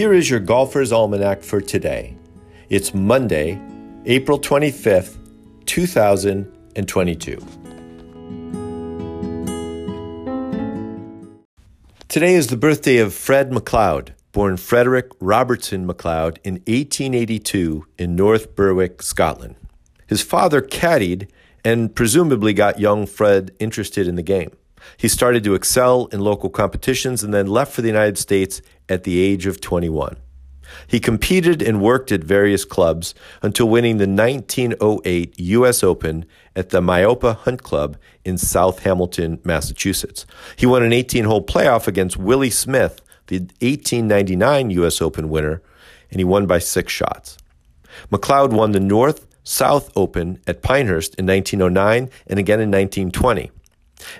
Here is your Golfer's Almanac for today. It's Monday, April 25th, 2022. Today is the birthday of Fred McLeod, born Frederick Robertson McLeod in 1882 in North Berwick, Scotland. His father caddied and presumably got young Fred interested in the game. He started to excel in local competitions and then left for the United States at the age of 21. He competed and worked at various clubs until winning the 1908 U.S. Open at the Myopia Hunt Club in South Hamilton, Massachusetts. He won an 18 hole playoff against Willie Smith, the 1899 U.S. Open winner, and he won by six shots. McLeod won the North South Open at Pinehurst in 1909 and again in 1920,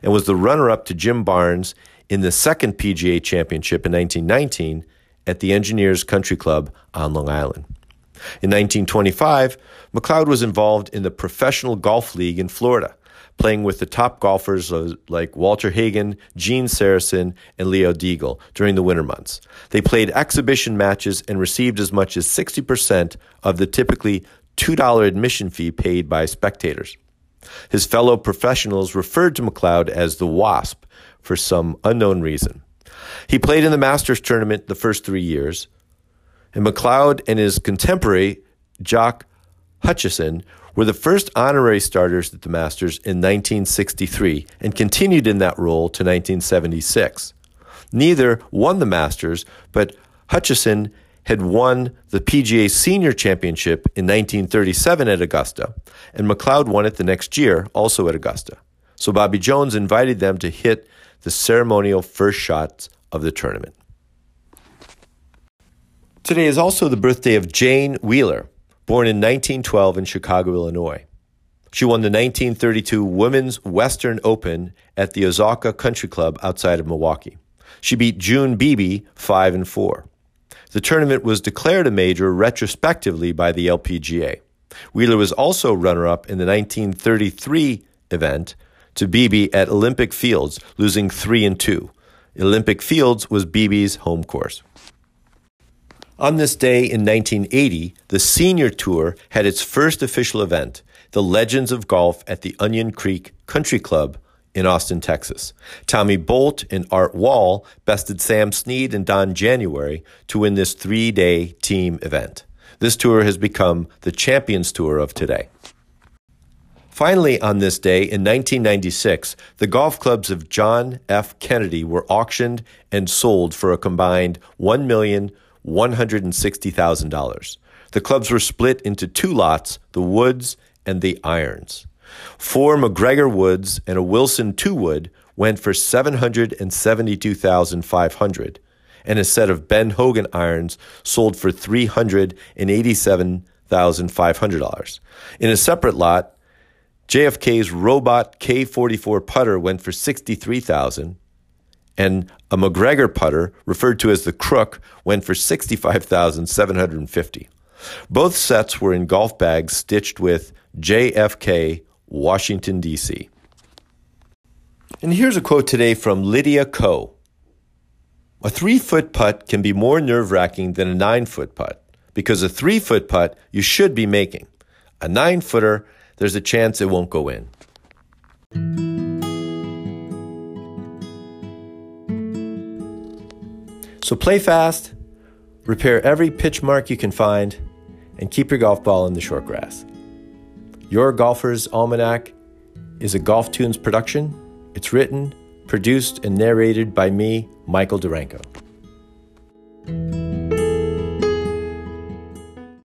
and was the runner up to Jim Barnes in the second PGA Championship in 1919 at the Engineers Country Club on Long Island. In 1925, McLeod was involved in the Professional Golf League in Florida, playing with the top golfers like Walter Hagen, Gene Sarazen, and Leo Diegel during the winter months. They played exhibition matches and received as much as 60% of the typically $2 admission fee paid by spectators. His fellow professionals referred to McLeod as the Wasp for some unknown reason. He played in the Masters tournament the first three years, and McLeod and his contemporary, Jock Hutchison, were the first honorary starters at the Masters in 1963 and continued in that role to 1976. Neither won the Masters, but Hutchison had won the PGA Senior Championship in 1937 at Augusta, and McLeod won it the next year, also at Augusta. So Bobby Jones invited them to hit the ceremonial first shots of the tournament. Today is also the birthday of Jane Weiller, born in 1912 in Chicago, Illinois. She won the 1932 Women's Western Open at the Ozaukee Country Club outside of Milwaukee. She beat June Beebe 5 and 4. The tournament was declared a major retrospectively by the LPGA. Weiller was also runner up in the 1933 event to Beebe at Olympic Fields, losing 3 and 2. Olympic Fields was Beebe's home course. On this day in 1980, the Senior Tour had its first official event, the Legends of Golf at the Onion Creek Country Club in Austin, Texas. Tommy Bolt and Art Wall bested Sam Snead and Don January to win this three day team event. This tour has become the Champions Tour of today. Finally, on this day in 1996, the golf clubs of John F. Kennedy were auctioned and sold for a combined $1,160,000. The clubs were split into two lots, the Woods and the Irons. Four MacGregor Woods and a Wilson Two Wood went for seven hundred and a set of Ben Hogan irons sold for three hundred and eighty-seven thousand five hundred dollars. In a separate lot, JFK's Robot K44 putter went for sixty-three thousand, and a MacGregor putter, referred to as the Crook, went for sixty-five thousand seven hundred and fifty. Both sets were in golf bags stitched with JFK Washington, D.C. And here's a quote today from Lydia Ko. A three foot putt can be more nerve wracking than a nine foot putt because a three foot putt you should be making. A nine footer, there's a chance it won't go in. So play fast, repair every pitch mark you can find, and keep your golf ball in the short grass. Your Golfer's Almanac is a GolfToons production. It's written, produced, and narrated by me, Michael Duranko.